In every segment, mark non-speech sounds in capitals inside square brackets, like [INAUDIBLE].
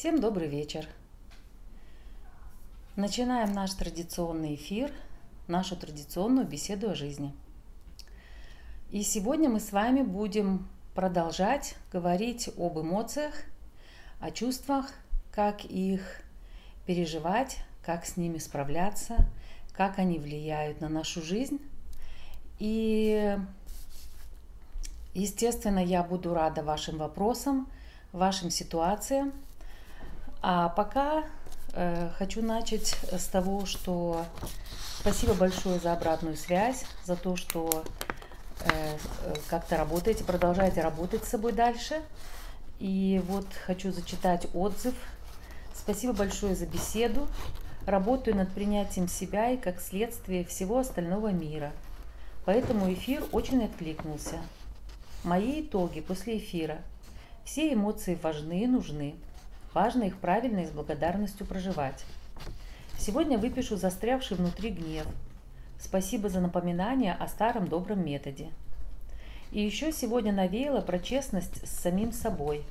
Всем добрый вечер. Начинаем наш традиционный эфир, нашу традиционную беседу о жизни. И сегодня мы с вами будем продолжать говорить об эмоциях, о чувствах, как их переживать, как с ними справляться, как они влияют на нашу жизнь. И, естественно, я буду рада вашим вопросам, вашим ситуациям. А пока э, хочу начать с того, что спасибо большое за обратную связь, за то, что э, как-то работаете, продолжаете работать с собой дальше. И вот хочу зачитать отзыв. Спасибо большое за беседу. Работаю над принятием себя и как следствие всего остального мира. Поэтому эфир очень откликнулся. Мои итоги после эфира. Все эмоции важны и нужны. Важно их правильно и с благодарностью проживать. Сегодня выпишу застрявший внутри гнев. Спасибо за напоминание о старом добром методе. И еще сегодня навеяла про честность с самим собой.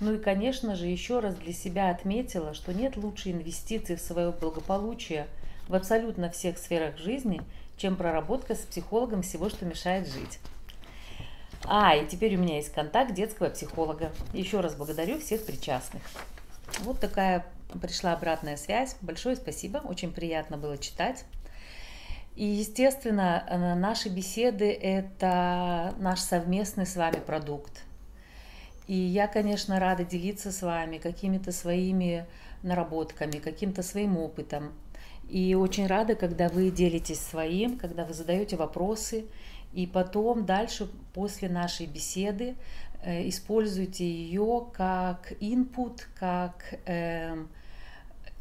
Ну и, конечно же, еще раз для себя отметила, что нет лучшей инвестиции в свое благополучие в абсолютно всех сферах жизни, чем проработка с психологом всего, что мешает жить. А, и теперь у меня есть контакт детского психолога. Еще раз благодарю всех причастных. Вот такая пришла обратная связь. Большое спасибо, очень приятно было читать. И, естественно, э, наши беседы – это наш совместный с вами продукт. И я, конечно, рада делиться с вами какими-то своими наработками, каким-то своим опытом. И очень рада, когда вы делитесь своим, когда вы задаете вопросы, и потом дальше, после нашей беседы, э, используйте ее как input, как э,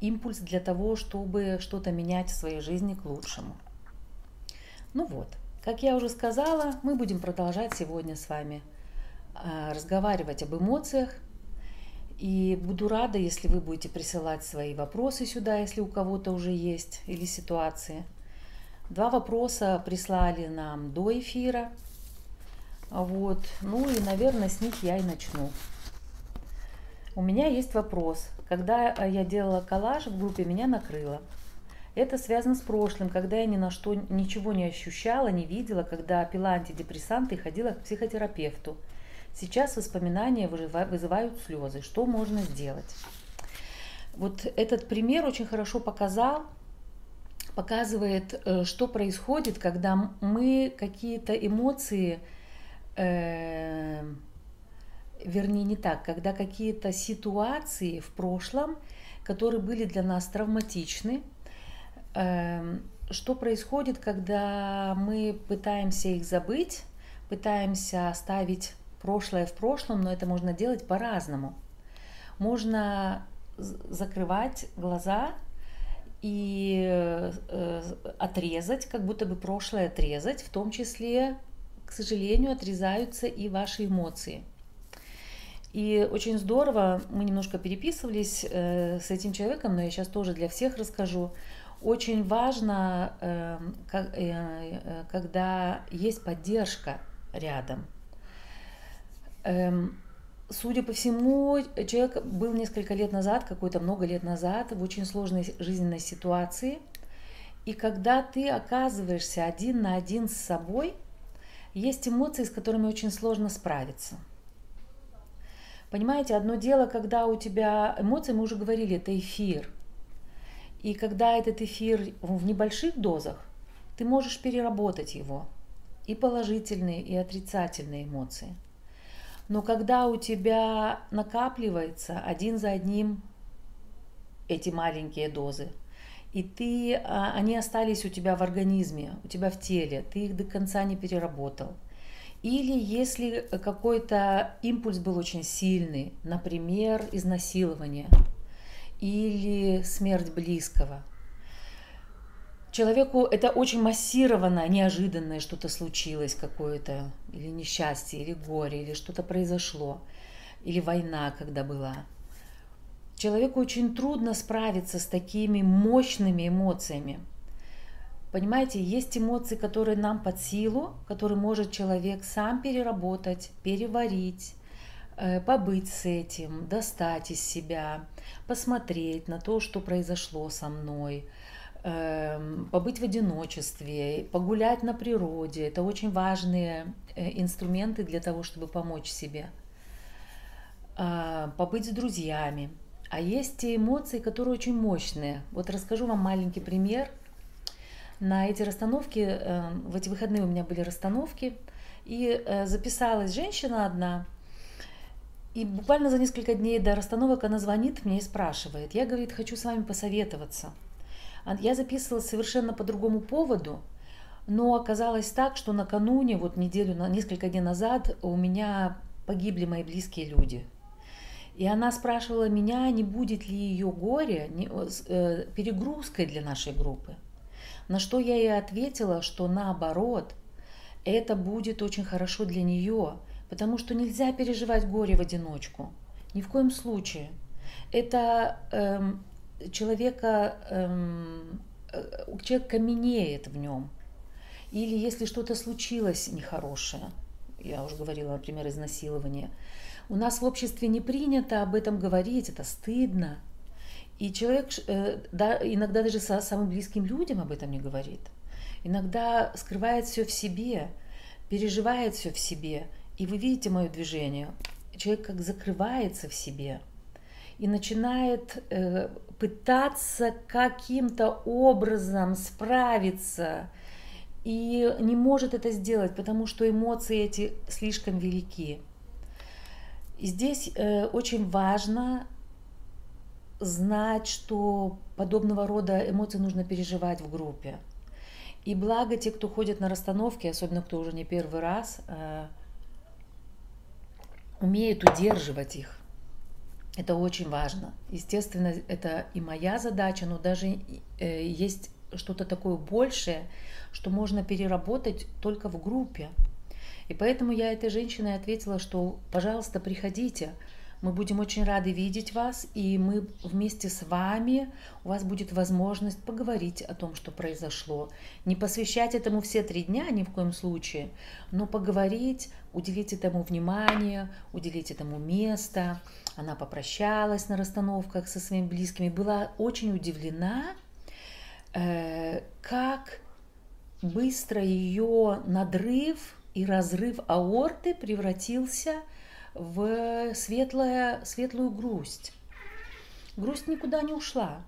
импульс для того, чтобы что-то менять в своей жизни к лучшему. Ну вот, как я уже сказала, мы будем продолжать сегодня с вами э, разговаривать об эмоциях. И буду рада, если вы будете присылать свои вопросы сюда, если у кого-то уже есть, или ситуации – Два вопроса прислали нам до эфира. Вот. Ну и, наверное, с них я и начну. У меня есть вопрос. Когда э, я делала коллаж в группе, меня накрыло. Это связано с прошлым, когда я ни на что ничего не ощущала, не видела, когда пила антидепрессанты и ходила к психотерапевту. Сейчас воспоминания вызывают слезы. Что можно сделать? Вот этот пример очень хорошо показал, показывает, э, что происходит, когда мы какие-то эмоции, э, вернее не так, когда какие-то ситуации в прошлом, которые были для нас травматичны, э, что происходит, когда мы пытаемся их забыть, пытаемся оставить прошлое в прошлом, но это можно делать по-разному. Можно закрывать глаза и э, отрезать, как будто бы прошлое отрезать, в том числе, к сожалению, отрезаются и ваши эмоции. И очень здорово, мы немножко переписывались э, с этим человеком, но я сейчас тоже для всех расскажу. Очень важно, э, как, э, э когда есть поддержка рядом. Эм, судя по всему, человек был несколько лет назад, какой-то много лет назад, в очень сложной жизненной ситуации. И когда ты оказываешься один на один с собой, есть эмоции, с которыми очень сложно справиться. Понимаете, одно дело, когда у тебя эмоции, мы уже говорили, это эфир. И когда этот эфир в небольших дозах, ты можешь переработать его. И положительные, и отрицательные эмоции – но когда у тебя накапливается один за одним эти маленькие дозы, и ты, а, они остались у тебя в организме, у тебя в теле, ты их до конца не переработал. Или если какой-то импульс был очень сильный, например, изнасилование или смерть близкого, человеку это очень массированно, неожиданное что-то случилось какое-то, или несчастье, или горе, или что-то произошло, или война, когда была. Человеку очень трудно справиться с такими мощными эмоциями. Понимаете, есть эмоции, которые нам под силу, которые может человек сам переработать, переварить, э, побыть с этим, достать из себя, посмотреть на то, что произошло со мной, побыть в одиночестве, погулять на природе. Это очень важные э, инструменты для того, чтобы помочь себе. А, побыть с друзьями. А есть те эмоции, которые очень мощные. Вот расскажу вам маленький пример. На эти расстановки, эм, в эти выходные у меня были расстановки, и э, записалась женщина одна, и буквально за несколько дней до расстановок она звонит мне и спрашивает. Я, говорит, хочу с вами посоветоваться. А я записывалась совершенно по другому поводу, но оказалось так, что накануне, вот неделю, несколько дней назад у меня погибли мои близкие люди. И она спрашивала меня, не будет ли ее горе э, перегрузкой для нашей группы. На что я ей ответила, что наоборот, это будет очень хорошо для нее, потому что нельзя переживать горе в одиночку. Ни в коем случае. Это эм, человека, эм, э, человек каменеет в нем. Или если что-то случилось нехорошее, я уже говорила, например, изнасилование, у нас в обществе не принято об этом говорить, это стыдно. И человек э, да, иногда даже со самым близким людям об этом не говорит. Иногда скрывает все в себе, переживает все в себе – и вы видите мое движение. Человек как закрывается в себе и начинает э, пытаться каким-то образом справиться и не может это сделать, потому что эмоции эти слишком велики. И здесь э, очень важно знать, что подобного рода эмоции нужно переживать в группе. И благо те, кто ходит на расстановки, особенно кто уже не первый раз, э, умеет удерживать их. Это очень важно. Естественно, это и моя задача, но даже э, есть что-то такое большее, что можно переработать только в группе. И поэтому я этой женщине ответила, что, пожалуйста, приходите, мы будем очень рады видеть вас, и мы вместе с вами, у вас будет возможность поговорить о том, что произошло. Не посвящать этому все три дня ни в коем случае, но поговорить, уделить этому внимание, уделить этому место. Она попрощалась на расстановках со своими близкими, была очень удивлена, э, как быстро ее надрыв и разрыв аорты превратился в светлое, светлую грусть. Грусть никуда не ушла.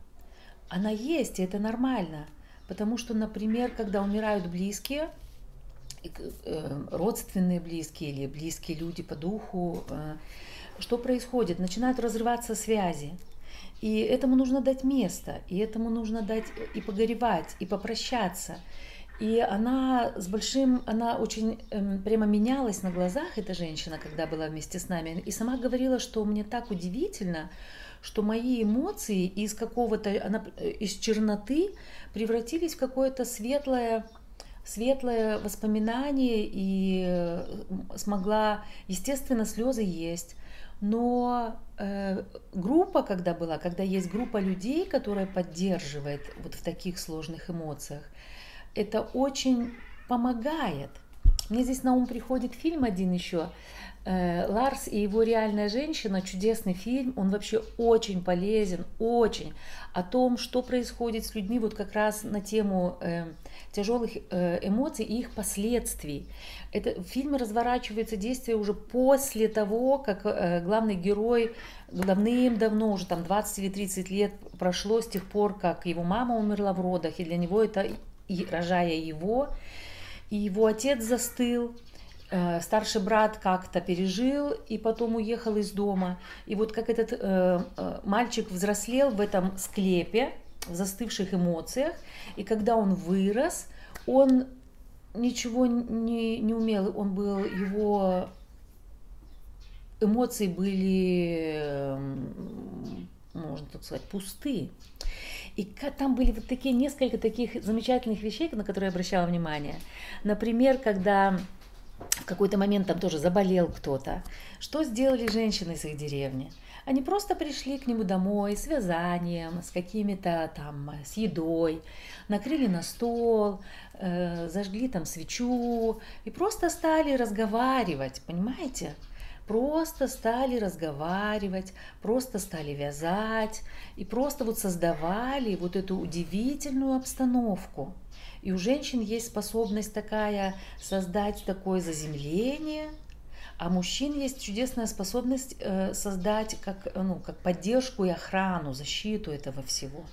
Она есть, и это нормально. Потому что, например, когда умирают близкие, э, родственные близкие или близкие люди по духу, э, что происходит? Начинают разрываться связи. И этому нужно дать место, и этому нужно дать и погоревать, и попрощаться. И она с большим, она очень эм, прямо менялась на глазах, эта женщина, когда была вместе с нами. И сама говорила, что мне так удивительно, что мои эмоции из какого-то, она, э, из черноты превратились в какое-то светлое, светлое воспоминание и э, смогла, естественно, слезы есть. Но э, группа, когда была, когда есть группа людей, которая поддерживает вот в таких сложных эмоциях, это очень помогает. Мне здесь на ум приходит фильм один еще, Ларс и его реальная женщина, чудесный фильм, он вообще очень полезен, очень, о том, что происходит с людьми вот как раз на тему э, тяжелых э, эмоций и их последствий. Это, в фильме разворачивается действие уже после того, как э, главный герой давным-давно, уже там 20 или 30 лет прошло с тех пор, как его мама умерла в родах, и для него это и рожая его, и его отец застыл, э, старший брат как-то пережил и потом уехал из дома. И вот как этот э, э, мальчик взрослел в этом склепе, в застывших эмоциях, и когда он вырос, он ничего не, не умел, он был, его эмоции были, можно так сказать, пусты. И там были вот такие несколько таких замечательных вещей, на которые я обращала внимание. Например, когда в какой-то момент там тоже заболел кто-то. Что сделали женщины из их деревни? Они просто пришли к нему домой с вязанием, с какими-то там, с едой, накрыли на стол, э, зажгли там свечу и просто стали разговаривать, понимаете? просто стали разговаривать, просто стали вязать и просто вот создавали вот эту удивительную обстановку. И у женщин есть способность такая создать такое заземление, а мужчин есть чудесная способность э, создать как, ну, как поддержку и охрану, защиту этого всего.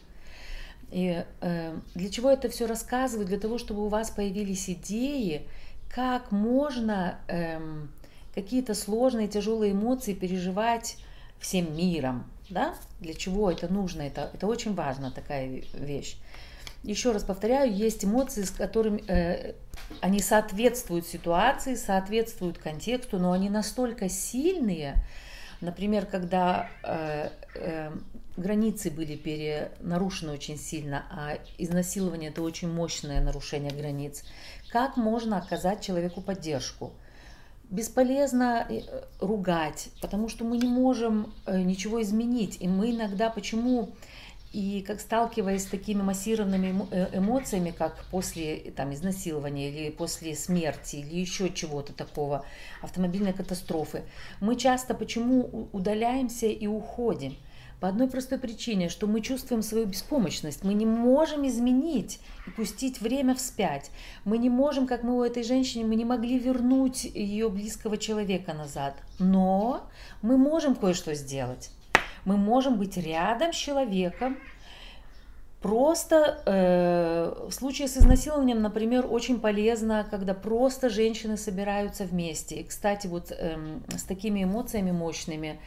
И э, для чего это все рассказываю? Для того, чтобы у вас появились идеи, как можно э, какие-то сложные, тяжелые эмоции переживать всем миром. Да? Для чего это нужно? Это, это очень важно, такая вещь. Еще раз повторяю, есть эмоции, с которыми э, они соответствуют ситуации, соответствуют контексту, но они настолько сильные, например, когда э, э, границы были пере, нарушены очень сильно, а изнасилование это очень мощное нарушение границ. Как можно оказать человеку поддержку? Бесполезно э, ругать, потому что мы не можем э, ничего изменить. И мы иногда почему и как сталкиваясь с такими массированными э, эмоциями, как после там, изнасилования или после смерти или еще чего-то такого, автомобильной катастрофы, мы часто почему удаляемся и уходим? По одной простой причине, что мы чувствуем свою беспомощность. Мы не можем изменить и пустить время вспять. Мы не можем, как мы у этой женщины, мы не могли вернуть ее близкого человека назад. Но мы можем кое-что сделать. Мы можем быть рядом с человеком, Просто э, в случае с изнасилованием, например, очень полезно, когда просто женщины собираются вместе. И, кстати, вот э, с такими эмоциями мощными,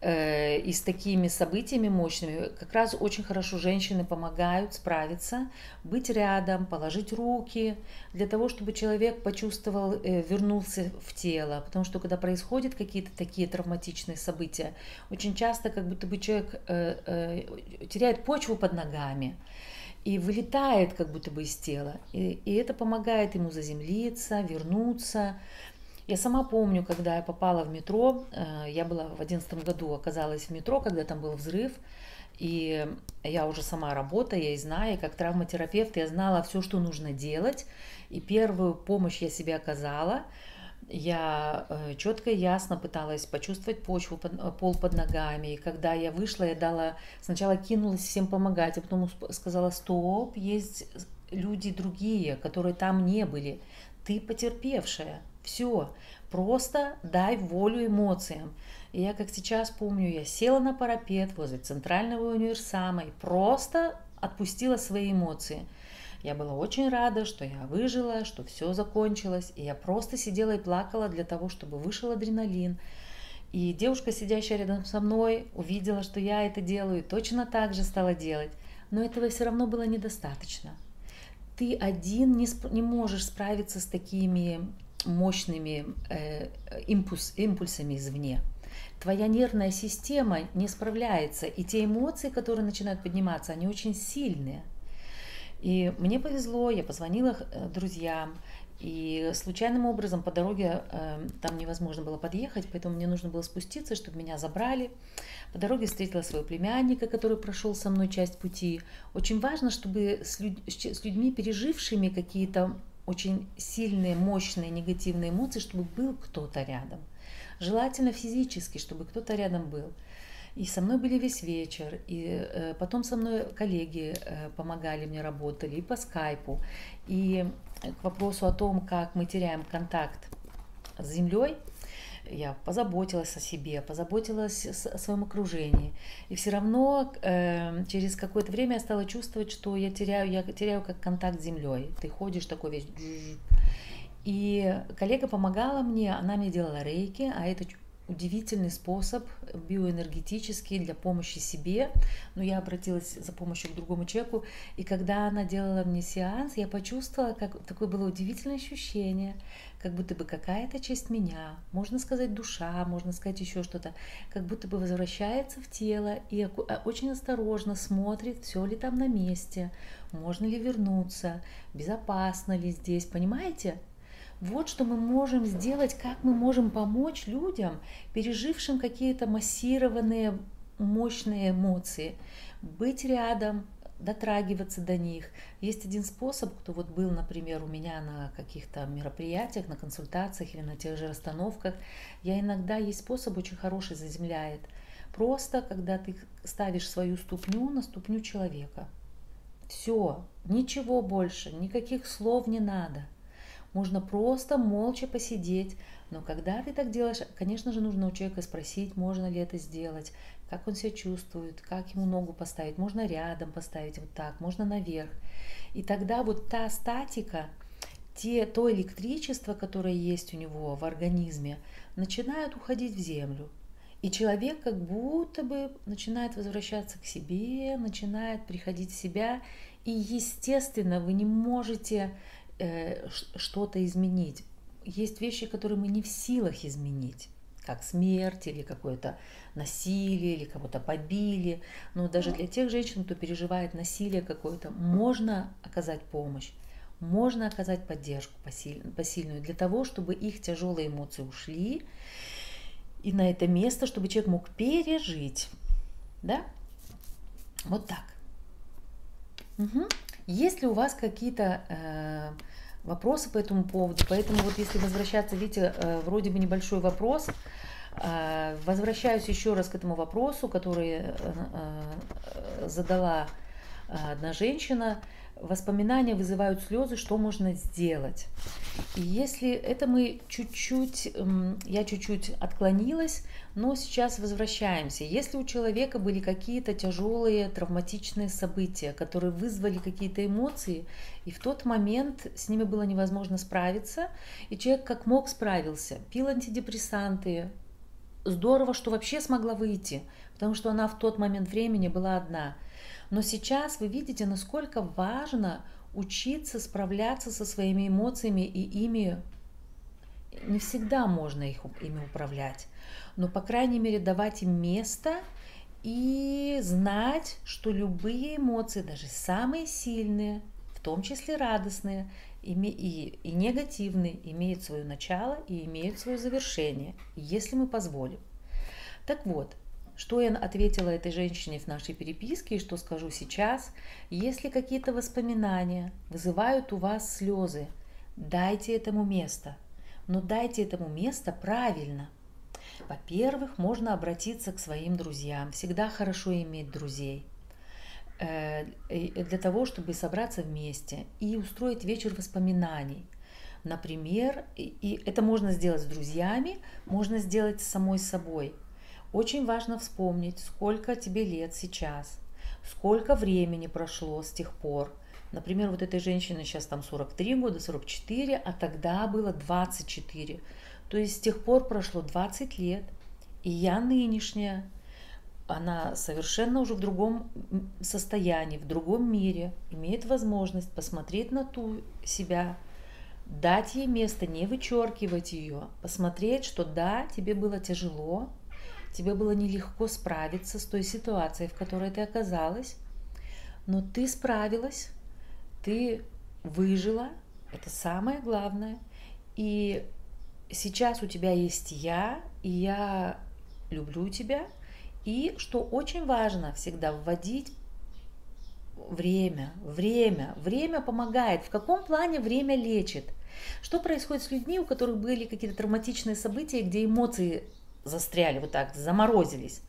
и с такими событиями мощными как раз очень хорошо женщины помогают справиться, быть рядом, положить руки, для того, чтобы человек почувствовал, э, вернулся в тело. Потому что когда происходят какие-то такие травматичные события, очень часто как будто бы человек э, теряет почву под ногами и вылетает как будто бы из тела. И, и это помогает ему заземлиться, вернуться, я сама помню, когда я попала в метро, э, я была в одиннадцатом году, оказалась в метро, когда там был взрыв, и я уже сама работаю, я и знаю, как травматерапевт я знала все, что нужно делать, и первую помощь я себе оказала. Я э, четко и ясно пыталась почувствовать почву, под, пол под ногами. И когда я вышла, я дала, сначала кинулась всем помогать, а потом сказала, стоп, есть люди другие, которые там не были. Ты потерпевшая, все, просто дай волю эмоциям. И я как сейчас помню, я села на парапет возле центрального универсама и просто отпустила свои эмоции. Я была очень рада, что я выжила, что все закончилось. И я просто сидела и плакала для того, чтобы вышел адреналин. И девушка, сидящая рядом со мной, увидела, что я это делаю, и точно так же стала делать. Но этого все равно было недостаточно. Ты один не, не можешь справиться с такими мощными э, импульс, импульсами извне. Твоя нервная система не справляется, и те эмоции, которые начинают подниматься, они очень сильные. И мне повезло, я позвонила э, друзьям, и случайным образом по дороге э, там невозможно было подъехать, поэтому мне нужно было спуститься, чтобы меня забрали. По дороге встретила своего племянника, который прошел со мной часть пути. Очень важно, чтобы с, люд... с людьми, пережившими какие-то очень сильные, мощные негативные эмоции, чтобы был кто-то рядом. Желательно физически, чтобы кто-то рядом был. И со мной были весь вечер, и э, потом со мной коллеги э, помогали мне, работали и по скайпу. И к вопросу о том, как мы теряем контакт с землей, я позаботилась о себе, позаботилась о своем окружении. И все равно э, через какое-то время я стала чувствовать, что я теряю, я теряю как контакт с землей. Ты ходишь такой весь... И коллега помогала мне, она мне делала рейки, а это удивительный способ биоэнергетический для помощи себе. Но я обратилась за помощью к другому человеку, и когда она делала мне сеанс, я почувствовала, как такое было удивительное ощущение, как будто бы какая-то часть меня, можно сказать душа, можно сказать еще что-то, как будто бы возвращается в тело и а, очень осторожно смотрит, все ли там на месте, можно ли вернуться, безопасно ли здесь, понимаете? Вот что мы можем сделать, как мы можем помочь людям, пережившим какие-то массированные, мощные эмоции. Быть рядом, дотрагиваться до них. Есть один способ, кто вот был, например, у меня на каких-то мероприятиях, на консультациях или на тех же расстановках, я иногда есть способ очень хороший заземляет. Просто, когда ты ставишь свою ступню на ступню человека. Все, ничего больше, никаких слов не надо. Можно просто молча посидеть, но когда ты так делаешь, конечно же, нужно у человека спросить, можно ли это сделать, как он себя чувствует, как ему ногу поставить. Можно рядом поставить вот так, можно наверх. И тогда вот та статика, те, то электричество, которое есть у него в организме, начинает уходить в землю. И человек как будто бы начинает возвращаться к себе, начинает приходить в себя. И, естественно, вы не можете э, что-то изменить есть вещи, которые мы не в силах изменить, как смерть или какое-то насилие, или кого-то побили. Но даже для тех женщин, кто переживает насилие какое-то, можно оказать помощь, можно оказать поддержку посильную для того, чтобы их тяжелые эмоции ушли, и на это место, чтобы человек мог пережить. Да? Вот так. Угу. Есть ли у вас какие-то э, вопросы по этому поводу. Поэтому вот если возвращаться, видите, э, вроде бы небольшой вопрос, э, возвращаюсь еще раз к этому вопросу, который э, задала одна женщина – воспоминания вызывают слезы, что можно сделать. И если это мы чуть-чуть, я чуть-чуть отклонилась, но сейчас возвращаемся. Если у человека были какие-то тяжелые травматичные события, которые вызвали какие-то эмоции, и в тот момент с ними было невозможно справиться, и человек как мог справился, пил антидепрессанты, здорово, что вообще смогла выйти, потому что она в тот момент времени была одна – но сейчас вы видите, насколько важно учиться справляться со своими эмоциями и ими не всегда можно их, ими управлять, но, по крайней мере, давать им место и знать, что любые эмоции, даже самые сильные, в том числе радостные и, и, и негативные, имеют свое начало и имеют свое завершение, если мы позволим. Так вот, что я ответила этой женщине в нашей переписке и что скажу сейчас? Если какие-то воспоминания вызывают у вас слезы, дайте этому место. Но дайте этому место правильно. Во-первых, можно обратиться к своим друзьям. Всегда хорошо иметь друзей э, для того, чтобы собраться вместе и устроить вечер воспоминаний. Например, и это можно сделать с друзьями, можно сделать с самой собой – очень важно вспомнить, сколько тебе лет сейчас, сколько времени прошло с тех пор. Например, вот этой женщине сейчас там 43 года, 44, а тогда было 24. То есть с тех пор прошло 20 лет, и я нынешняя, она совершенно уже в другом состоянии, в другом мире, имеет возможность посмотреть на ту себя, дать ей место, не вычеркивать ее, посмотреть, что да, тебе было тяжело, тебе было нелегко справиться с той ситуацией, в которой ты оказалась, но ты справилась, ты выжила, это самое главное. И сейчас у тебя есть я, и я люблю тебя. И что очень важно всегда вводить время, время, время помогает. В каком плане время лечит? Что происходит с людьми, у которых были какие-то травматичные события, где эмоции застряли, вот так, заморозились.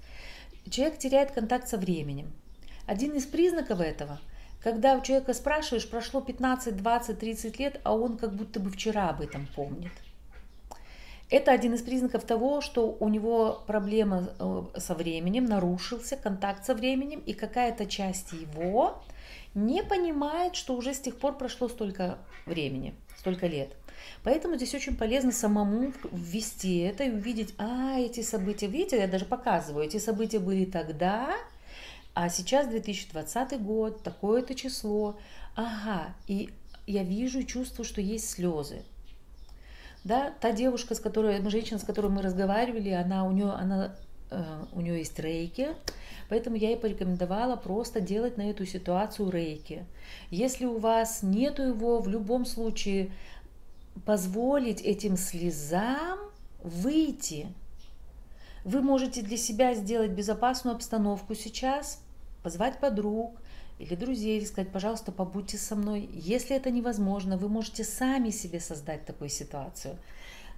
Человек теряет контакт со временем. Один из признаков этого, когда у человека спрашиваешь, прошло 15, 20, 30 лет, а он как будто бы вчера об этом помнит. Это один из признаков того, что у него проблема э, со временем, нарушился контакт со временем, и какая-то часть его не понимает, что уже с тех пор прошло столько времени, столько лет. Поэтому здесь очень полезно самому ввести это и увидеть, а, эти события, видите, я даже показываю, эти события были тогда, а сейчас 2020 год, такое-то число, ага, и я вижу чувствую, что есть слезы. Да, та девушка, с которой, женщина, с которой мы разговаривали, она у нее, она, э, у нее есть рейки, поэтому я ей порекомендовала просто делать на эту ситуацию рейки. Если у вас нету его, в любом случае позволить этим слезам выйти. Вы можете для себя сделать безопасную обстановку сейчас, позвать подруг, или друзей, или сказать, пожалуйста, побудьте со мной. Если это невозможно, вы можете сами себе создать такую ситуацию.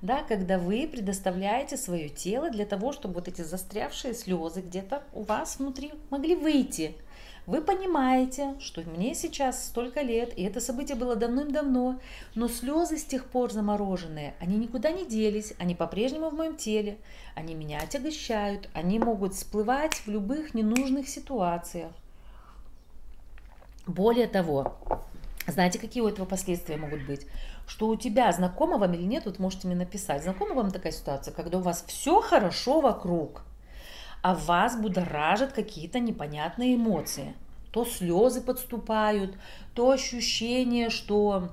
Да, когда вы предоставляете свое тело для того, чтобы вот эти застрявшие слезы где-то у вас внутри могли выйти. Вы понимаете, что мне сейчас столько лет, и это событие было давным-давно, но слезы с тех пор замороженные, они никуда не делись, они по-прежнему в моем теле, они меня отягощают, они могут всплывать в любых ненужных ситуациях. Более того, знаете, какие у этого последствия могут быть? Что у тебя, знакомо вам или нет, вот можете мне написать, знакома вам такая ситуация, когда у вас все хорошо вокруг, а вас будоражат какие-то непонятные эмоции. То слезы подступают, то ощущение, что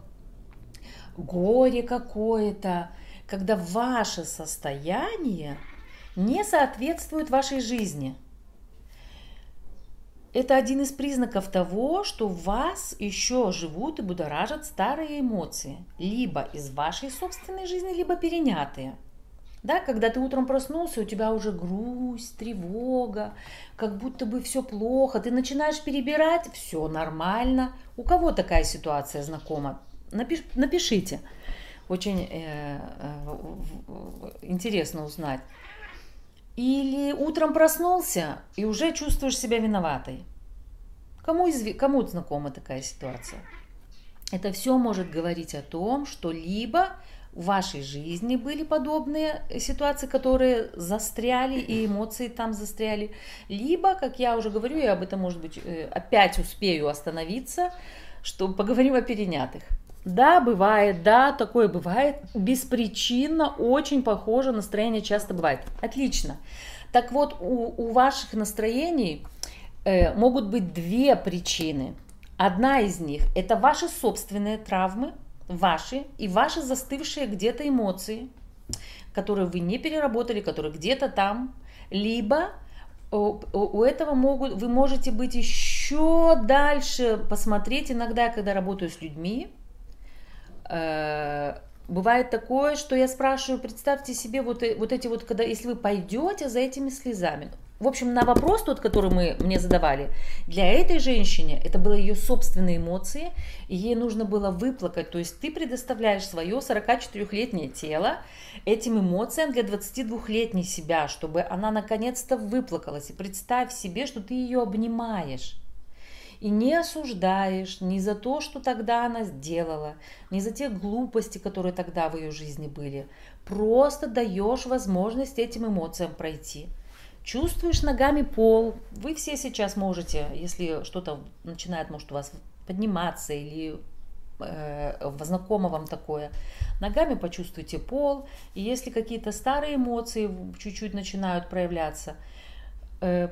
горе какое-то, когда ваше состояние не соответствует вашей жизни – это один из признаков того, что в вас еще живут и будоражат старые эмоции, либо из вашей собственной жизни, либо перенятые. Да, когда ты утром проснулся, у тебя уже грусть, тревога, как будто бы все плохо, ты начинаешь перебирать, все нормально. У кого такая ситуация знакома? Напиш, напишите. Очень э, э, интересно узнать. Или утром проснулся и уже чувствуешь себя виноватой. Кому, изв... Кому знакома такая ситуация? Это все может говорить о том, что либо в вашей жизни были подобные ситуации, которые застряли, и эмоции там застряли, либо, как я уже говорю, я об этом, может быть, э, опять успею остановиться, что поговорим о перенятых. Да, бывает, да, такое бывает. Беспричинно, очень похоже настроение часто бывает. Отлично. Так вот, у, у ваших настроений э, могут быть две причины. Одна из них – это ваши собственные травмы, ваши и ваши застывшие где-то эмоции, которые вы не переработали, которые где-то там, либо у, у этого могут, вы можете быть еще дальше, посмотреть иногда, когда работаю с людьми, Э, бывает такое, что я спрашиваю, представьте себе вот, э, вот эти вот, когда, если вы пойдете за этими слезами. В общем, на вопрос тот, который мы мне задавали, для этой женщины это были ее собственные эмоции, и ей нужно было выплакать. То есть ты предоставляешь свое 44-летнее тело этим эмоциям для 22-летней себя, чтобы она наконец-то выплакалась. И представь себе, что ты ее обнимаешь и не осуждаешь ни за то, что тогда она сделала, ни за те глупости, которые тогда в ее жизни были. Просто даешь возможность этим эмоциям пройти. Чувствуешь ногами пол. Вы все сейчас можете, если что-то начинает, может, у вас подниматься или э, знакомо вам такое. Ногами почувствуйте пол, и если какие-то старые эмоции чуть-чуть начинают проявляться, э,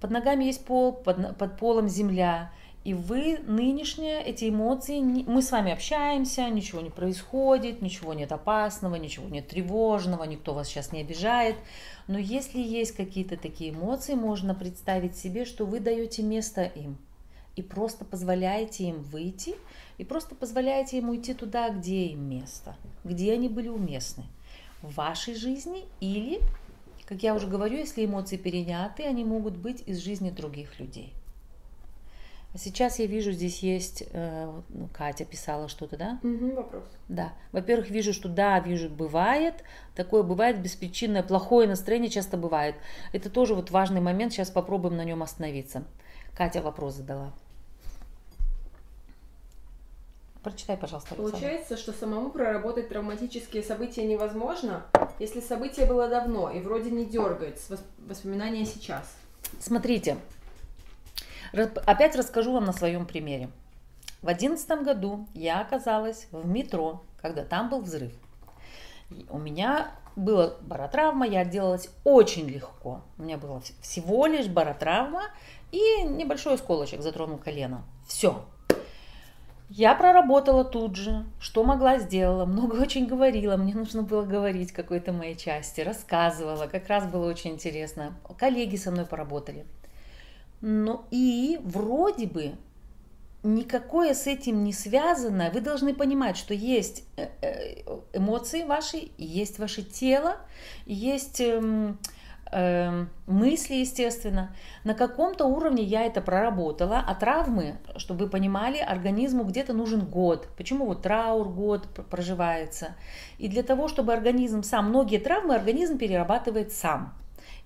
под ногами есть пол, под, под полом земля. И вы нынешние, эти эмоции, мы с вами общаемся, ничего не происходит, ничего нет опасного, ничего нет тревожного, никто вас сейчас не обижает. Но если есть какие-то такие эмоции, можно представить себе, что вы даете место им. И просто позволяете им выйти, и просто позволяете им уйти туда, где им место, где они были уместны. В вашей жизни или как я уже говорю, если эмоции переняты, они могут быть из жизни других людей. А сейчас я вижу, здесь есть, э, ну, Катя писала что-то, да? Угу, вопрос. Да. Во-первых, вижу, что да, вижу, бывает. Такое бывает беспричинное, плохое настроение часто бывает. Это тоже вот важный момент, сейчас попробуем на нем остановиться. Катя вопрос задала. Прочитай, пожалуйста. Александр. Получается, что самому проработать травматические события невозможно, если событие было давно и вроде не дергает с воспоминания сейчас. Смотрите, опять расскажу вам на своем примере. В одиннадцатом году я оказалась в метро, когда там был взрыв. У меня была баротравма, я отделалась очень легко. У меня было всего лишь баротравма и небольшой осколочек затронул колено. Все, я проработала тут же, что могла сделала, много очень говорила, мне нужно было говорить какой-то моей части, рассказывала, как раз было очень интересно. Коллеги со мной поработали. Ну и вроде бы никакое с этим не связано. Вы должны понимать, что есть э, э, эмоции ваши, есть ваше тело, есть эм, э, мысли, естественно. На каком-то уровне я это проработала, а травмы, чтобы вы понимали, организму где-то нужен год. Почему вот траур год проживается? И для того, чтобы организм сам, многие травмы организм перерабатывает сам.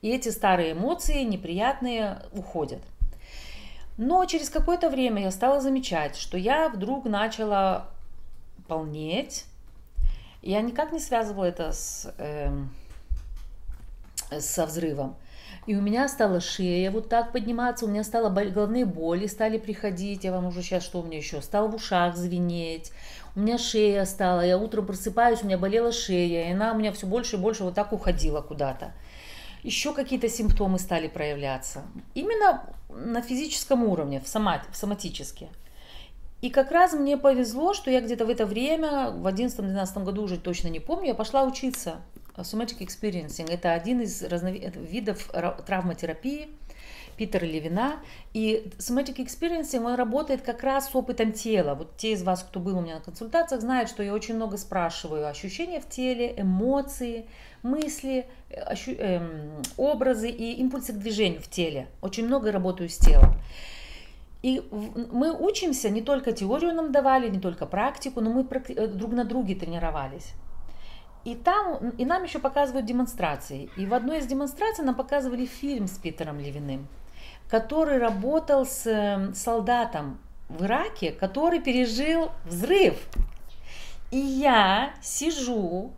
И эти старые эмоции неприятные уходят. Но через какое-то время я стала замечать, что я вдруг начала полнеть. Я никак не связывала это с... Э, со взрывом. И у меня стала шея вот так подниматься, у меня стало головные боли стали приходить, я вам уже сейчас что у меня еще, стало в ушах звенеть, у меня шея стала, я утром просыпаюсь, у меня болела шея, и она у меня все больше и больше вот так уходила куда-то. Еще какие-то симптомы стали проявляться. Именно на физическом уровне, в, сомат, в соматически. И как раз мне повезло, что я где-то в это время, в 11-12 году уже точно не помню, я пошла учиться Somatic Experiencing – это один из разновид... видов травматерапии Питера Левина. И Somatic Experiencing, он работает как раз с опытом тела. Вот те из вас, кто был у меня на консультациях, знают, что я очень много спрашиваю ощущения в теле, эмоции, мысли, ощу... эм, образы и импульсы к движению в теле. Очень много работаю с телом. И мы учимся, не только теорию нам давали, не только практику, но мы э, друг на друге тренировались. И там, и нам еще показывают демонстрации. И в одной из демонстраций нам показывали фильм с Питером Левиным, который работал с эм, солдатом в Ираке, который пережил взрыв. И я сижу,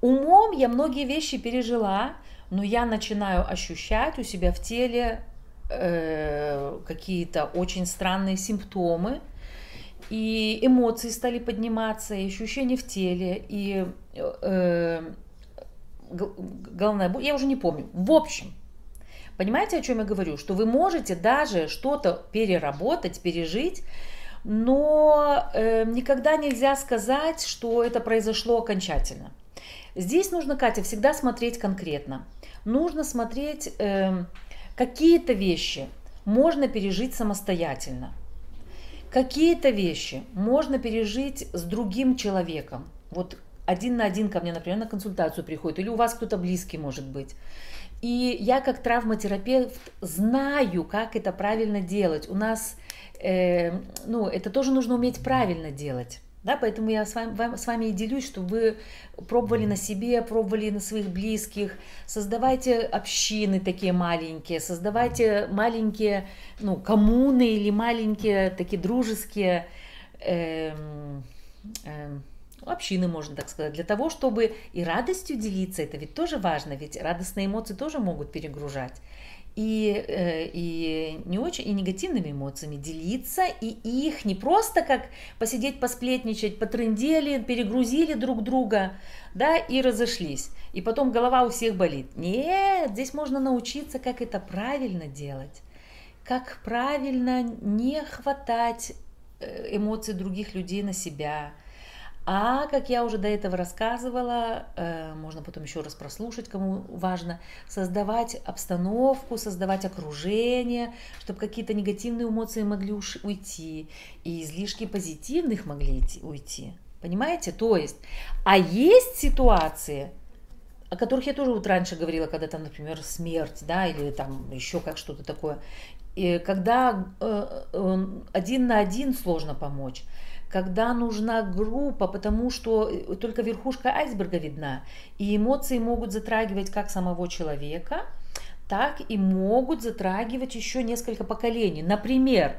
умом я многие вещи пережила, но я начинаю ощущать у себя в теле э, какие-то очень странные симптомы, и эмоции стали подниматься, и ощущения в теле, и э, головная боль, я уже не помню. В общем, понимаете, о чем я говорю? Что вы можете даже что-то переработать, пережить, но э, никогда нельзя сказать, что это произошло окончательно. Здесь нужно, Катя, всегда смотреть конкретно. Нужно смотреть э, какие-то вещи можно пережить самостоятельно. Какие-то вещи можно пережить с другим человеком. Вот один на один ко мне, например, на консультацию приходит, или у вас кто-то близкий может быть. И я как травматерапевт знаю, как это правильно делать. У нас, э, ну, это тоже нужно уметь правильно делать. Да, поэтому я с вами, вам, с вами и делюсь, чтобы вы пробовали на себе, пробовали на своих близких. Создавайте общины такие маленькие, создавайте маленькие ну, коммуны или маленькие такие дружеские э, э, общины, можно так сказать, для того, чтобы и радостью делиться, это ведь тоже важно, ведь радостные эмоции тоже могут перегружать и, э, и не очень, и негативными эмоциями делиться, и их не просто как посидеть, посплетничать, потрындели, перегрузили друг друга, да, и разошлись. И потом голова у всех болит. Нет, здесь можно научиться, как это правильно делать, как правильно не хватать э, эмоций других людей на себя, а, как я уже до этого рассказывала, э, можно потом еще раз прослушать, кому важно, создавать обстановку, создавать окружение, чтобы какие-то негативные эмоции могли уйти, и излишки позитивных могли уйти. Понимаете? То есть, а есть ситуации, о которых я тоже вот раньше говорила, когда там, например, смерть, да, или там еще как что-то такое, и когда э, э, один на один сложно помочь когда нужна группа, потому что э, только верхушка айсберга видна, и эмоции могут затрагивать как самого человека, так и могут затрагивать еще несколько поколений. Например,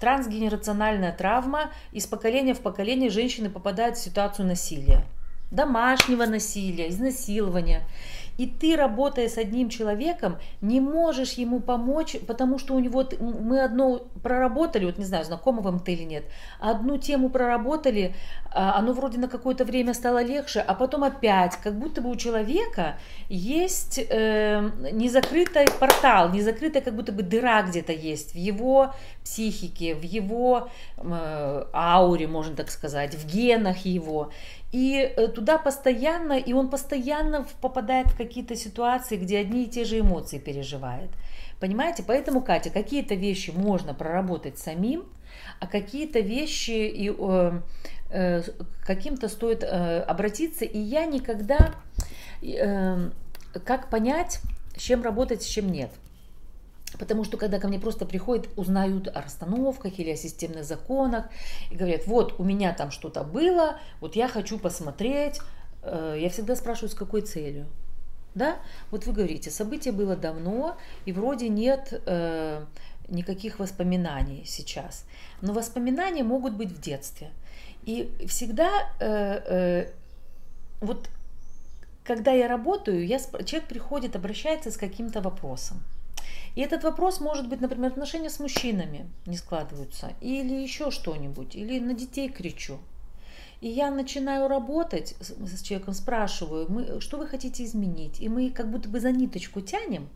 трансгенерациональная травма, из поколения в поколение женщины попадают в ситуацию насилия, домашнего насилия, изнасилования. И ты, работая с одним человеком, не можешь ему помочь, потому что у него мы одно проработали, вот не знаю, знакомо вам ты или нет, одну тему проработали, а, оно вроде на какое-то время стало легче, а потом опять, как будто бы у человека есть э, незакрытый портал, незакрытая как будто бы дыра где-то есть в его психике, в его э, ауре, можно так сказать, в генах его. И э, туда постоянно, и он постоянно попадает в какие-то ситуации, где одни и те же эмоции переживает. Понимаете? Поэтому, Катя, какие-то вещи можно проработать самим, а какие-то вещи и э, э, каким-то стоит э, обратиться. И я никогда, э, как понять, с чем работать, с чем нет. Потому что когда ко мне просто приходят, узнают о расстановках или о системных законах и говорят, вот у меня там что-то было, вот я хочу посмотреть, э, я всегда спрашиваю, с какой целью. Да? Вот вы говорите, событие было давно, и вроде нет э, никаких воспоминаний сейчас. Но воспоминания могут быть в детстве. И всегда э, э, вот когда я работаю, я, человек приходит, обращается с каким-то вопросом. И этот вопрос может быть, например, отношения с мужчинами не складываются, или еще что-нибудь, или на детей кричу. И я начинаю работать с человеком, спрашиваю, мы, что вы хотите изменить? И мы как будто бы за ниточку тянем,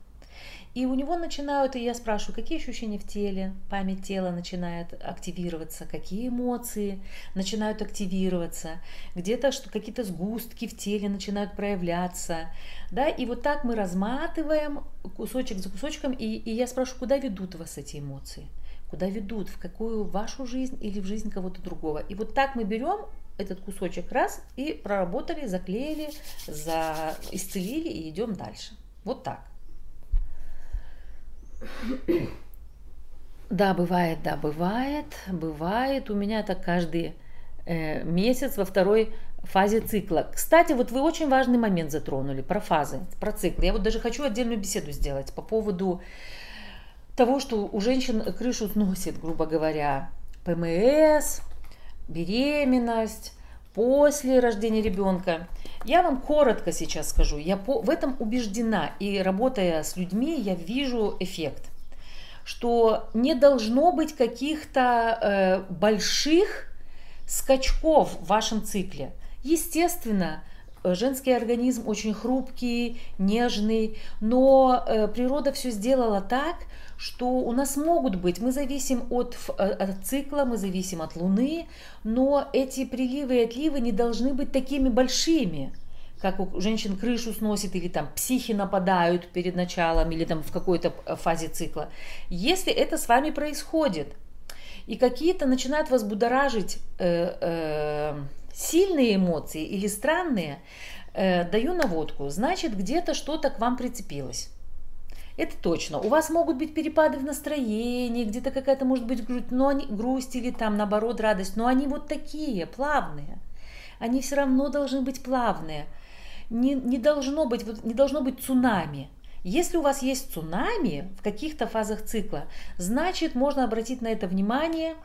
и у него начинают, и я спрашиваю, какие ощущения в теле, память тела начинает активироваться, какие эмоции? начинают активироваться, где-то что какие-то сгустки в теле начинают проявляться, да, и вот так мы разматываем кусочек за кусочком, и, и я спрашиваю, куда ведут вас эти эмоции, куда ведут, в какую вашу жизнь или в жизнь кого-то другого. И вот так мы берем этот кусочек раз и проработали, заклеили, за... исцелили и идем дальше. Вот так. Да, бывает, да, бывает, бывает. У меня это каждый э, месяц во второй фазе цикла. Кстати, вот вы очень важный момент затронули про фазы, про циклы. Я вот даже хочу отдельную беседу сделать по поводу того, что у женщин крышу сносит, грубо говоря, ПМС, беременность, после рождения ребенка. Я вам коротко сейчас скажу, я по, в этом убеждена, и работая с людьми, я вижу эффект, что не должно быть каких-то э, больших скачков в вашем цикле. Естественно, женский организм очень хрупкий, нежный, но э, природа все сделала так, что у нас могут быть, мы зависим от, э, от цикла, мы зависим от Луны, но эти приливы и отливы не должны быть такими большими, как у женщин крышу сносит или там психи нападают перед началом или там в какой-то э, фазе цикла. Если это с вами происходит, и какие-то начинают вас будоражить э, э, сильные эмоции или странные, э, даю наводку, значит где-то что-то к вам прицепилось. Это точно. У вас могут быть перепады в настроении, где-то какая-то может быть грусть, но они, грусть или там наоборот радость, но они вот такие, плавные. Они все равно должны быть плавные. Не, не, должно быть, вот, не должно быть цунами. Если у вас есть цунами в каких-то фазах цикла, значит можно обратить на это внимание –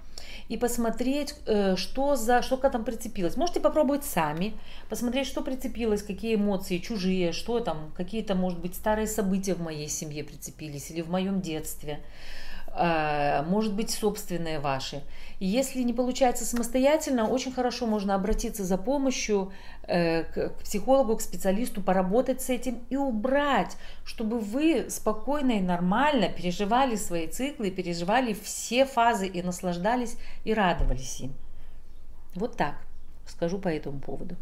и посмотреть, э, что, за, что там прицепилось. Можете попробовать сами, посмотреть, что прицепилось, какие эмоции чужие, что там, какие-то, может быть, старые события в моей семье прицепились или в моем детстве. А, может быть, собственные ваши. Если не получается самостоятельно, очень хорошо можно обратиться за помощью э, к психологу, к специалисту, поработать с этим и убрать, чтобы вы спокойно и нормально переживали свои циклы, переживали все фазы и наслаждались и радовались им. Вот так скажу по этому поводу.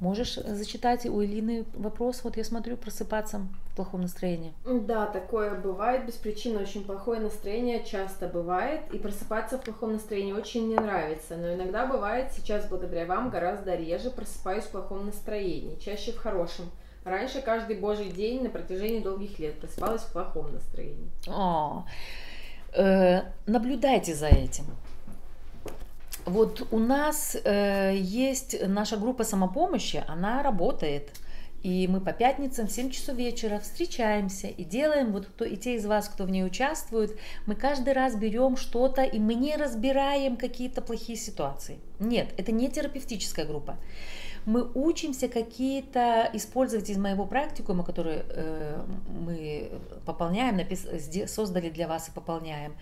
Можешь зачитать у Элины вопрос? Вот я смотрю, просыпаться в плохом настроении. Да, такое бывает. Без причины очень плохое настроение часто бывает. И просыпаться в плохом настроении очень не нравится. Но иногда бывает, сейчас благодаря вам гораздо реже просыпаюсь в плохом настроении. Чаще в хорошем. Раньше каждый божий день на протяжении долгих лет просыпалась в плохом настроении. О, э, наблюдайте за этим. Вот у нас э, есть наша группа самопомощи, она работает. И мы по пятницам в 7 часов вечера встречаемся и делаем, вот кто, и те из вас, кто в ней участвует, мы каждый раз берем что-то, и мы не разбираем какие-то плохие ситуации. Нет, это не терапевтическая группа. Мы учимся какие-то использовать из моего практикума, который э, мы пополняем, напис, создали для вас и пополняем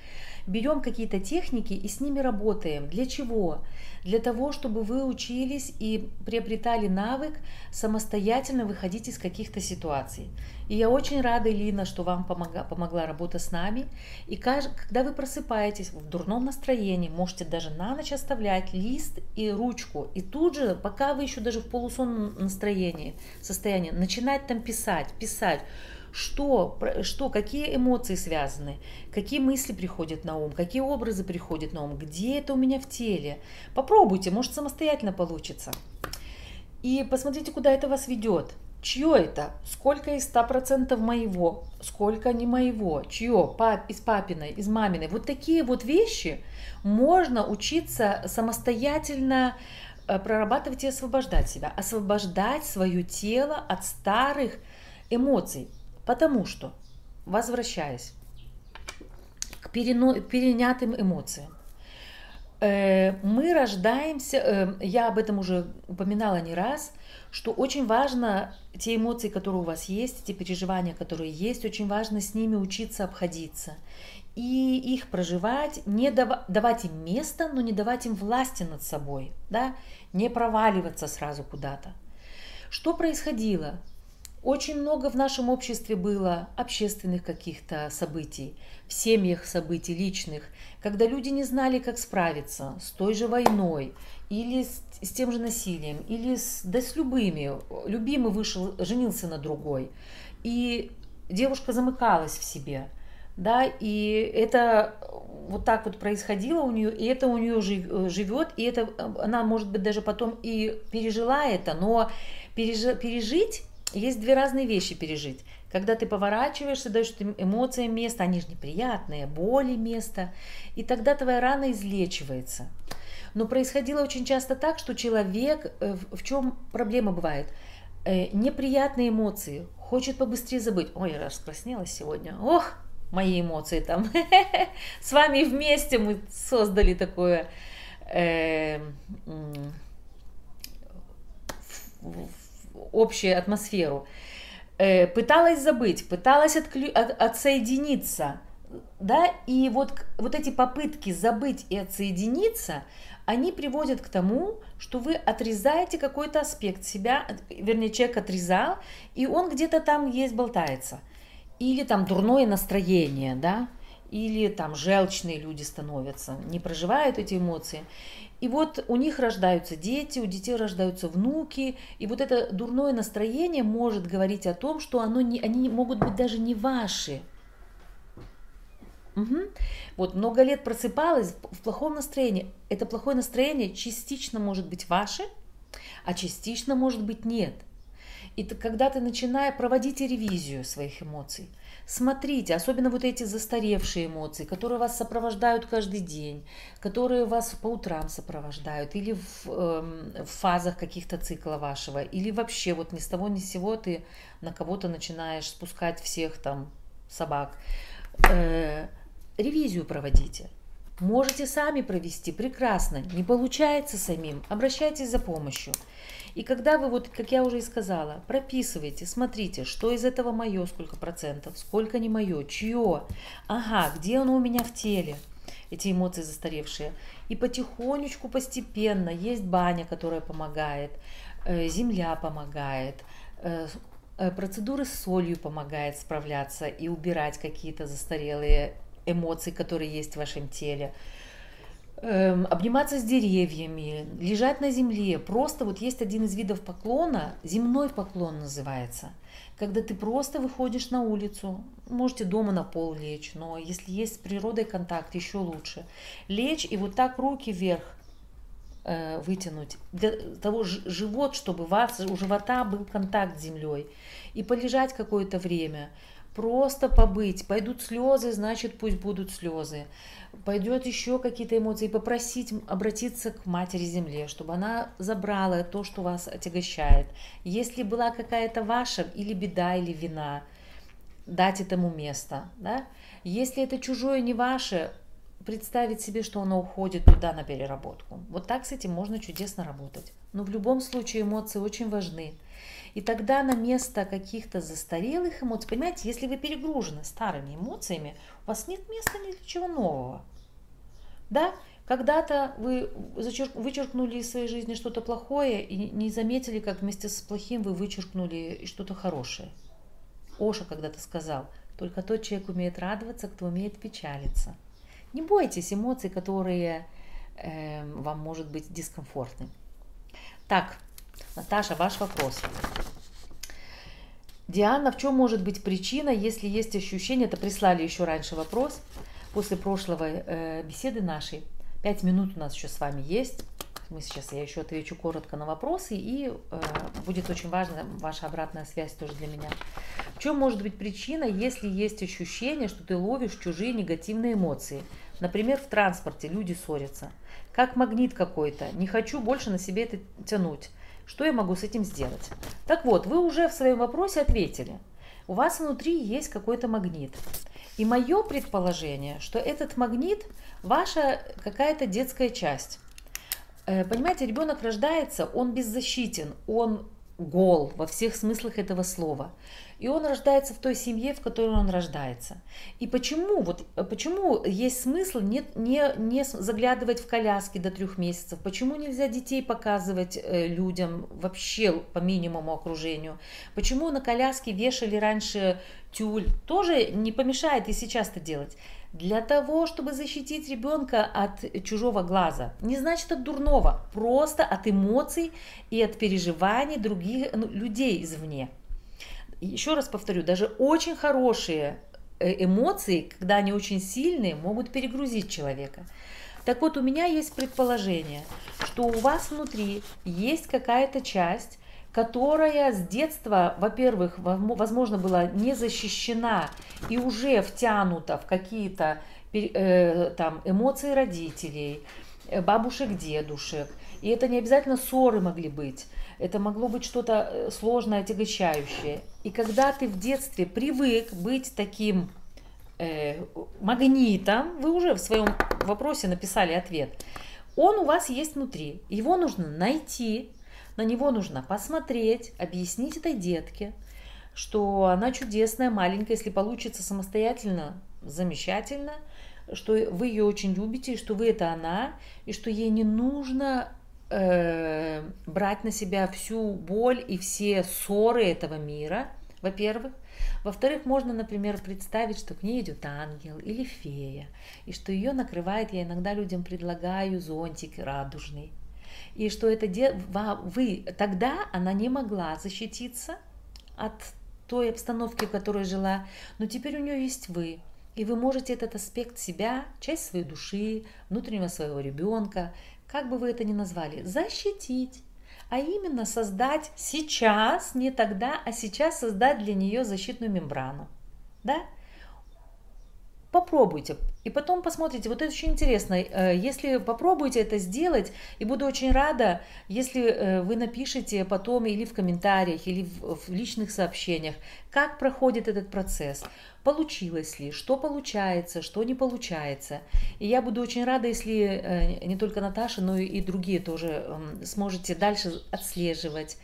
берем какие-то техники и с ними работаем. Для чего? Для того, чтобы вы учились и приобретали навык самостоятельно выходить из каких-то ситуаций. И я очень рада, Лина, что вам помогла, помогла работа с нами. И когда вы просыпаетесь в дурном настроении, можете даже на ночь оставлять лист и ручку. И тут же, пока вы еще даже в полусонном настроении, состоянии, начинать там писать, писать что, что, какие эмоции связаны, какие мысли приходят на ум, какие образы приходят на ум, где это у меня в теле. Попробуйте, может самостоятельно получится. И посмотрите, куда это вас ведет. Чье это? Сколько из 100% моего? Сколько не моего? Чье? Пап, из папиной, из маминой? Вот такие вот вещи можно учиться самостоятельно э, прорабатывать и освобождать себя. Освобождать свое тело от старых эмоций. Потому что, возвращаясь к перено, перенятым эмоциям, э, мы рождаемся, э, я об этом уже упоминала не раз, что очень важно те эмоции, которые у вас есть, те переживания, которые есть, очень важно с ними учиться обходиться и их проживать, не дав- давать им место, но не давать им власти над собой, да, не проваливаться сразу куда-то. Что происходило? Очень много в нашем обществе было общественных каких-то событий, в семьях событий личных, когда люди не знали, как справиться с той же войной или с, с тем же насилием, или с, да с любыми. Любимый вышел, женился на другой, и девушка замыкалась в себе, да, и это вот так вот происходило у нее, и это у нее живет, и это она, может быть, даже потом и пережила это, но переж, пережить есть две разные вещи пережить. Когда ты поворачиваешься, даешь эмоциям место, они же неприятные, боли место, и тогда твоя рана излечивается. Но происходило очень часто так, что человек, э, в чем проблема бывает? Э, неприятные эмоции, хочет побыстрее забыть. Ой, я раскраснелась сегодня. Ох, мои эмоции там. [LAUGHS] С вами вместе мы создали такое э, общую атмосферу. Э, пыталась забыть, пыталась отклю... от... отсоединиться, да, и вот, вот эти попытки забыть и отсоединиться, они приводят к тому, что вы отрезаете какой-то аспект себя, вернее, человек отрезал, и он где-то там есть, болтается. Или там дурное настроение, да, или там желчные люди становятся, не проживают эти эмоции. И вот у них рождаются дети, у детей рождаются внуки, и вот это дурное настроение может говорить о том, что оно не, они могут быть даже не ваши. Угу. Вот много лет просыпалась в плохом настроении. Это плохое настроение частично может быть ваше, а частично может быть нет. И ты, когда ты начинаешь проводить ревизию своих эмоций – Смотрите, особенно вот эти застаревшие эмоции, которые вас сопровождают каждый день, которые вас по утрам сопровождают, или в, э, в фазах каких-то цикла вашего, или вообще вот ни с того ни с сего ты на кого-то начинаешь спускать всех там собак. Э, ревизию проводите. Можете сами провести, прекрасно. Не получается самим, обращайтесь за помощью. И когда вы, вот, как я уже и сказала, прописываете, смотрите, что из этого мое, сколько процентов, сколько не мое, чье, ага, где оно у меня в теле, эти эмоции застаревшие. И потихонечку, постепенно, есть баня, которая помогает, э, земля помогает, э, э, процедуры с солью помогает справляться и убирать какие-то застарелые эмоции, которые есть в вашем теле эм, обниматься с деревьями, лежать на земле. Просто вот есть один из видов поклона, земной поклон называется, когда ты просто выходишь на улицу, можете дома на пол лечь, но если есть с природой контакт, еще лучше. Лечь и вот так руки вверх э, вытянуть, для того живот, чтобы у вас, у живота был контакт с землей, и полежать какое-то время, просто побыть. Пойдут слезы, значит, пусть будут слезы пойдет еще какие-то эмоции, попросить обратиться к Матери Земле, чтобы она забрала то, что вас отягощает. Если была какая-то ваша или беда, или вина, дать этому место. Да? Если это чужое, не ваше, представить себе, что оно уходит туда на переработку. Вот так с этим можно чудесно работать. Но в любом случае эмоции очень важны. И тогда на место каких-то застарелых эмоций, понимаете, если вы перегружены старыми эмоциями, у вас нет места ни для чего нового. Да, когда-то вы вычеркнули из своей жизни что-то плохое и не заметили, как вместе с плохим вы вычеркнули что-то хорошее. Оша когда-то сказал, только тот человек умеет радоваться, кто умеет печалиться. Не бойтесь эмоций, которые э, вам может быть дискомфортны. Так, Наташа, ваш вопрос. Диана, в чем может быть причина, если есть ощущение, это прислали еще раньше вопрос, после прошлой э, беседы нашей. Пять минут у нас еще с вами есть. мы сейчас, я еще отвечу коротко на вопросы, и э, будет очень важна ваша обратная связь тоже для меня. В чем может быть причина, если есть ощущение, что ты ловишь чужие негативные эмоции? Например, в транспорте люди ссорятся. Как магнит какой-то. Не хочу больше на себе это тянуть. Что я могу с этим сделать? Так вот, вы уже в своем вопросе ответили. У вас внутри есть какой-то магнит. И мое предположение, что этот магнит ваша какая-то детская часть. Э, понимаете, ребенок рождается, он беззащитен, он гол во всех смыслах этого слова. И он рождается в той семье, в которой он рождается. И почему, вот, почему есть смысл не, не, не заглядывать в коляски до трех месяцев? Почему нельзя детей показывать э, людям вообще по минимуму окружению? Почему на коляске вешали раньше тюль? Тоже не помешает и сейчас это делать для того, чтобы защитить ребенка от чужого глаза. Не значит от дурного, просто от эмоций и от переживаний других ну, людей извне. Еще раз повторю, даже очень хорошие э, эмоции, когда они очень сильные, могут перегрузить человека. Так вот, у меня есть предположение, что у вас внутри есть какая-то часть, которая с детства, во-первых, возможно, была не защищена и уже втянута в какие-то э, там эмоции родителей, э, бабушек, дедушек. И это не обязательно ссоры могли быть. Это могло быть что-то э, сложное, отягощающее. И когда ты в детстве привык быть таким э, магнитом, вы уже в своем вопросе написали ответ, он у вас есть внутри. Его нужно найти, на него нужно посмотреть, объяснить этой детке, что она чудесная, маленькая, если получится самостоятельно, замечательно, что вы ее очень любите, и что вы это она, и что ей не нужно э, брать на себя всю боль и все ссоры этого мира, во-первых. Во-вторых, можно, например, представить, что к ней идет ангел или фея, и что ее накрывает, я иногда людям предлагаю зонтик радужный, и что это де... вы тогда она не могла защититься от той обстановки, в которой жила, но теперь у нее есть вы, и вы можете этот аспект себя, часть своей души, внутреннего своего ребенка, как бы вы это ни назвали, защитить, а именно создать сейчас, не тогда, а сейчас создать для нее защитную мембрану. Да? Попробуйте. И потом посмотрите, вот это очень интересно, э, если попробуете это сделать, и буду очень рада, если э, вы напишите потом или в комментариях, или в личных сообщениях, как проходит этот процесс, получилось ли, что получается, что не получается. И я буду очень рада, если э, не только Наташа, но и другие тоже эм, сможете дальше отслеживать,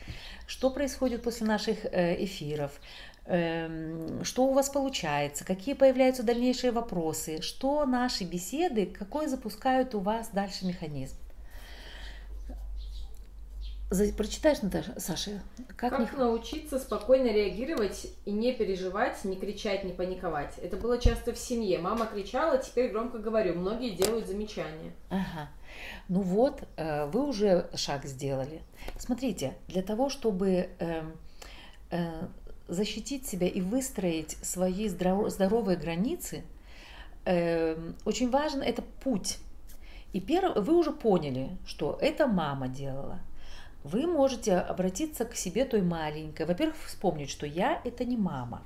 что происходит после наших эфиров, что у вас получается, какие появляются дальнейшие вопросы, что наши беседы, какой запускают у вас дальше механизм. Прочитаешь, Наташа, Саша? Как, как не... научиться спокойно реагировать и не переживать, не кричать, не паниковать? Это было часто в семье. Мама кричала, теперь громко говорю. Многие делают замечания. Ага. Ну вот, э, вы уже шаг сделали. Смотрите, для того, чтобы эм, э, защитить себя и выстроить свои здоровые границы, э, очень важен это путь. И первое, вы уже поняли, что это мама делала. Вы можете обратиться к себе той маленькой. Во-первых, вспомнить, что я это не мама.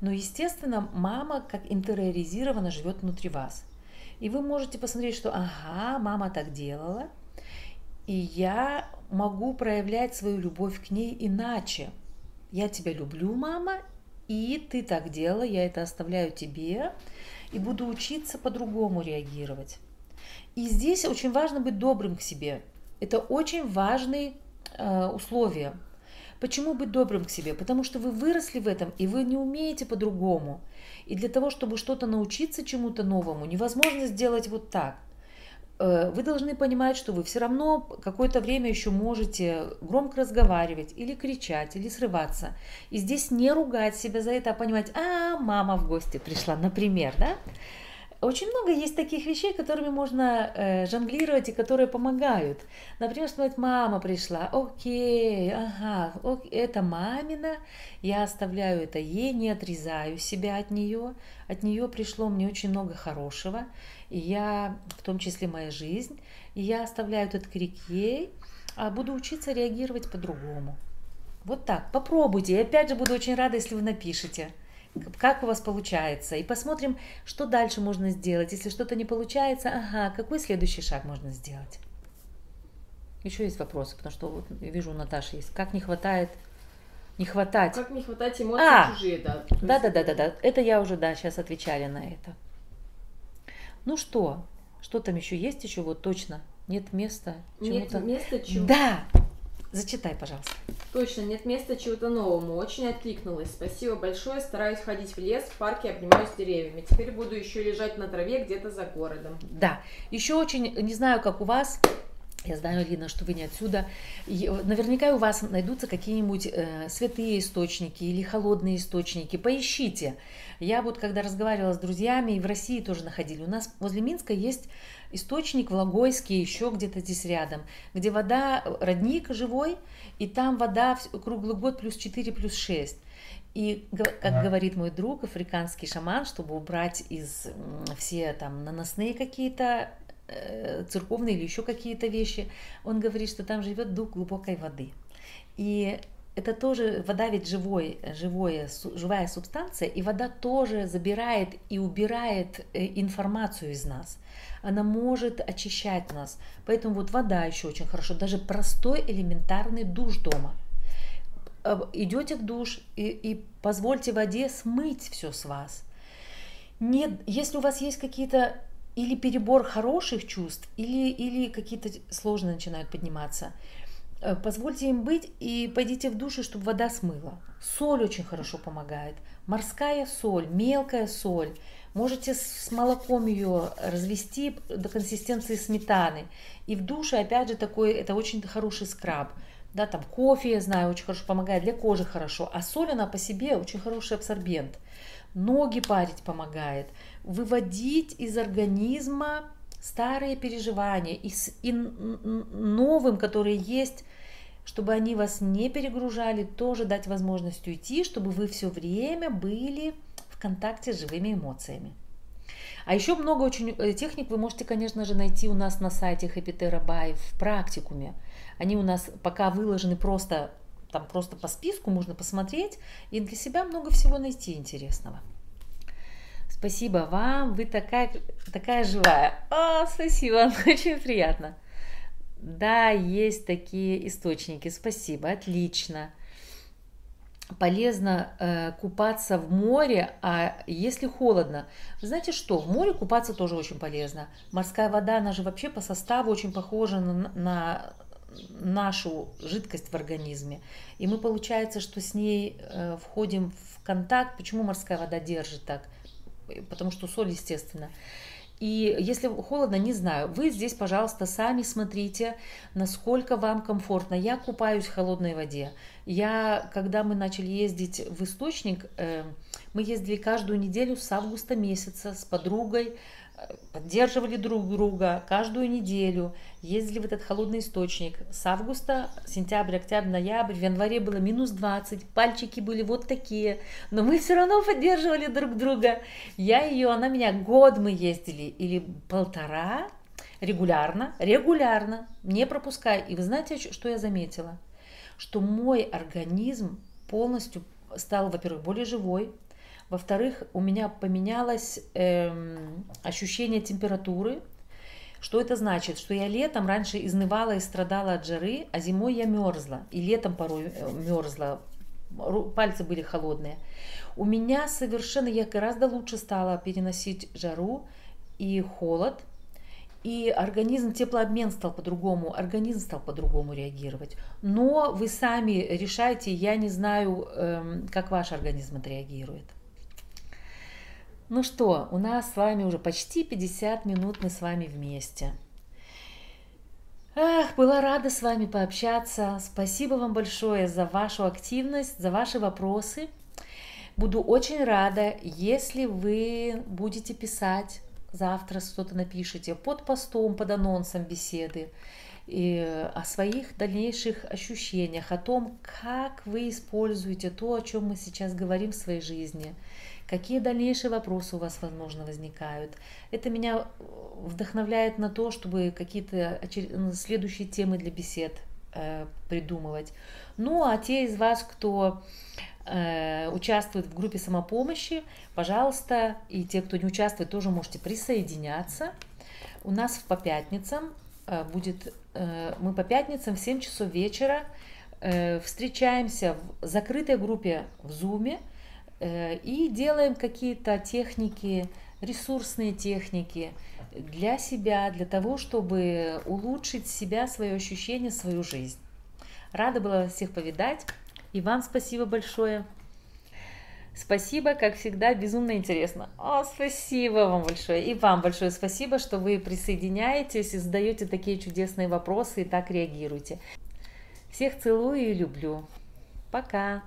Но, естественно, мама как интериоризированно живет внутри вас. И вы можете посмотреть, что ага, мама так делала, и я могу проявлять свою любовь к ней иначе – я тебя люблю, мама, и ты так делала, я это оставляю тебе, и буду учиться по-другому реагировать. И здесь очень важно быть добрым к себе. Это очень важные э, условия. Почему быть добрым к себе? Потому что вы выросли в этом, и вы не умеете по-другому. И для того, чтобы что-то научиться чему-то новому, невозможно сделать вот так. Э, вы должны понимать, что вы все равно какое-то время еще можете громко разговаривать или кричать, или срываться. И здесь не ругать себя за это, а понимать, а, мама в гости пришла, например, да? очень много есть таких вещей, которыми можно э, жонглировать и которые помогают. Например, сказать, мама пришла, окей, ага, ок, это мамина, я оставляю это ей, не отрезаю себя от нее. От нее пришло мне очень много хорошего, и я, в том числе моя жизнь, и я оставляю этот крик ей, а буду учиться реагировать по-другому. Вот так, попробуйте. И опять же буду очень рада, если вы напишите как у вас получается, и посмотрим, что дальше можно сделать. Если что-то не получается, ага, какой следующий шаг можно сделать? Еще есть вопросы, потому что вот вижу у Наташи есть. Как не хватает, не хватать. Как не хватать эмоций А! чужие, да. Да, да, да, да, да. Это я уже, да, сейчас отвечали на это. Ну что, что там еще есть еще вот точно? Нет места Нет чему-то. места чего Да, зачитай, пожалуйста. Точно, нет места чего-то новому. Очень откликнулась. Спасибо большое. Стараюсь ходить в лес, в парке, обнимаюсь деревьями. Теперь буду еще лежать на траве где-то за городом. Да, еще очень, не знаю, как у вас, я знаю, Лина, что вы не отсюда. Наверняка у вас найдутся какие-нибудь э, святые источники или холодные источники. Поищите. Я вот когда разговаривала с друзьями, и в России тоже находили. У нас возле Минска есть источник Влагойский, еще где-то здесь рядом, где вода, родник живой, и там вода круглый год плюс 4, плюс 6. И, как говорит мой друг, африканский шаман, чтобы убрать из все там наносные какие-то э, церковные или еще какие-то вещи, он говорит, что там живет дух глубокой воды. И это тоже, вода ведь живой, живое, живая субстанция, и вода тоже забирает и убирает э, информацию из нас. Она может очищать нас. Поэтому вот вода еще очень хорошо, даже простой элементарный душ дома. Идете в душ и, и позвольте воде смыть все с вас. Нет, если у вас есть какие-то или перебор хороших чувств, или, или какие-то сложные начинают подниматься, позвольте им быть и пойдите в душ, и чтобы вода смыла. Соль очень хорошо помогает. Морская соль, мелкая соль. Можете с молоком ее развести до консистенции сметаны. И в душе, опять же, такой, это очень хороший скраб. Да, там кофе, я знаю, очень хорошо помогает, для кожи хорошо. А соль, она по себе очень хороший абсорбент. Ноги парить помогает. Выводить из организма старые переживания и, с, и новым, которые есть, чтобы они вас не перегружали, тоже дать возможность уйти, чтобы вы все время были в контакте с живыми эмоциями. А еще много очень э, техник вы можете, конечно же, найти у нас на сайте Happy Therapy в практикуме. Они у нас пока выложены просто, там просто по списку, можно посмотреть и для себя много всего найти интересного. Спасибо вам, вы такая, такая живая. О, спасибо, [LAUGHS] очень приятно. Да, есть такие источники, спасибо, отлично. Полезно э, купаться в море, а если холодно, знаете что, в море купаться тоже очень полезно. Морская вода, она же вообще по составу очень похожа на, на нашу жидкость в организме. И мы, получается, что с ней э, входим в контакт. Почему морская вода держит так? Потому что соль, естественно. И если холодно, не знаю, вы здесь, пожалуйста, сами смотрите, насколько вам комфортно. Я купаюсь в холодной воде. Я, когда мы начали ездить в источник, э, мы ездили каждую неделю с августа месяца с подругой, поддерживали друг друга каждую неделю, ездили в этот холодный источник. С августа, сентябрь, октябрь, ноябрь, в январе было минус 20, пальчики были вот такие, но мы все равно поддерживали друг друга. Я ее, она меня, год мы ездили, или полтора, регулярно, регулярно, не пропуская. И вы знаете, что я заметила? Что мой организм полностью стал, во-первых, более живой, во-вторых, у меня поменялось эм, ощущение температуры. Что это значит? Что я летом раньше изнывала и страдала от жары, а зимой я мерзла. И летом порой э, мерзла. Пальцы были холодные. У меня совершенно, я гораздо лучше стала переносить жару и холод. И организм, теплообмен стал по-другому, организм стал по-другому реагировать. Но вы сами решайте, я не знаю, эм, как ваш организм отреагирует. Ну что, у нас с вами уже почти 50 минут мы с вами вместе. Ах, была рада с вами пообщаться. Спасибо вам большое за вашу активность, за ваши вопросы. Буду очень рада, если вы будете писать завтра что-то напишите под постом, под анонсом беседы и о своих дальнейших ощущениях, о том, как вы используете то, о чем мы сейчас говорим в своей жизни, какие дальнейшие вопросы у вас, возможно, возникают. Это меня вдохновляет на то, чтобы какие-то следующие темы для бесед э, придумывать. Ну, а те из вас, кто э, участвует в группе самопомощи, пожалуйста, и те, кто не участвует, тоже можете присоединяться. У нас по пятницам э, будет, э, мы по пятницам в 7 часов вечера э, встречаемся в закрытой группе в э, и делаем какие-то техники, ресурсные техники для себя, для того, чтобы улучшить себя, свое ощущение, свою жизнь. Рада была всех повидать. И вам спасибо большое. Спасибо, как всегда, безумно интересно. О, спасибо вам большое. И вам большое спасибо, что вы присоединяетесь и задаете такие чудесные вопросы и так реагируете. Всех целую и люблю. Пока.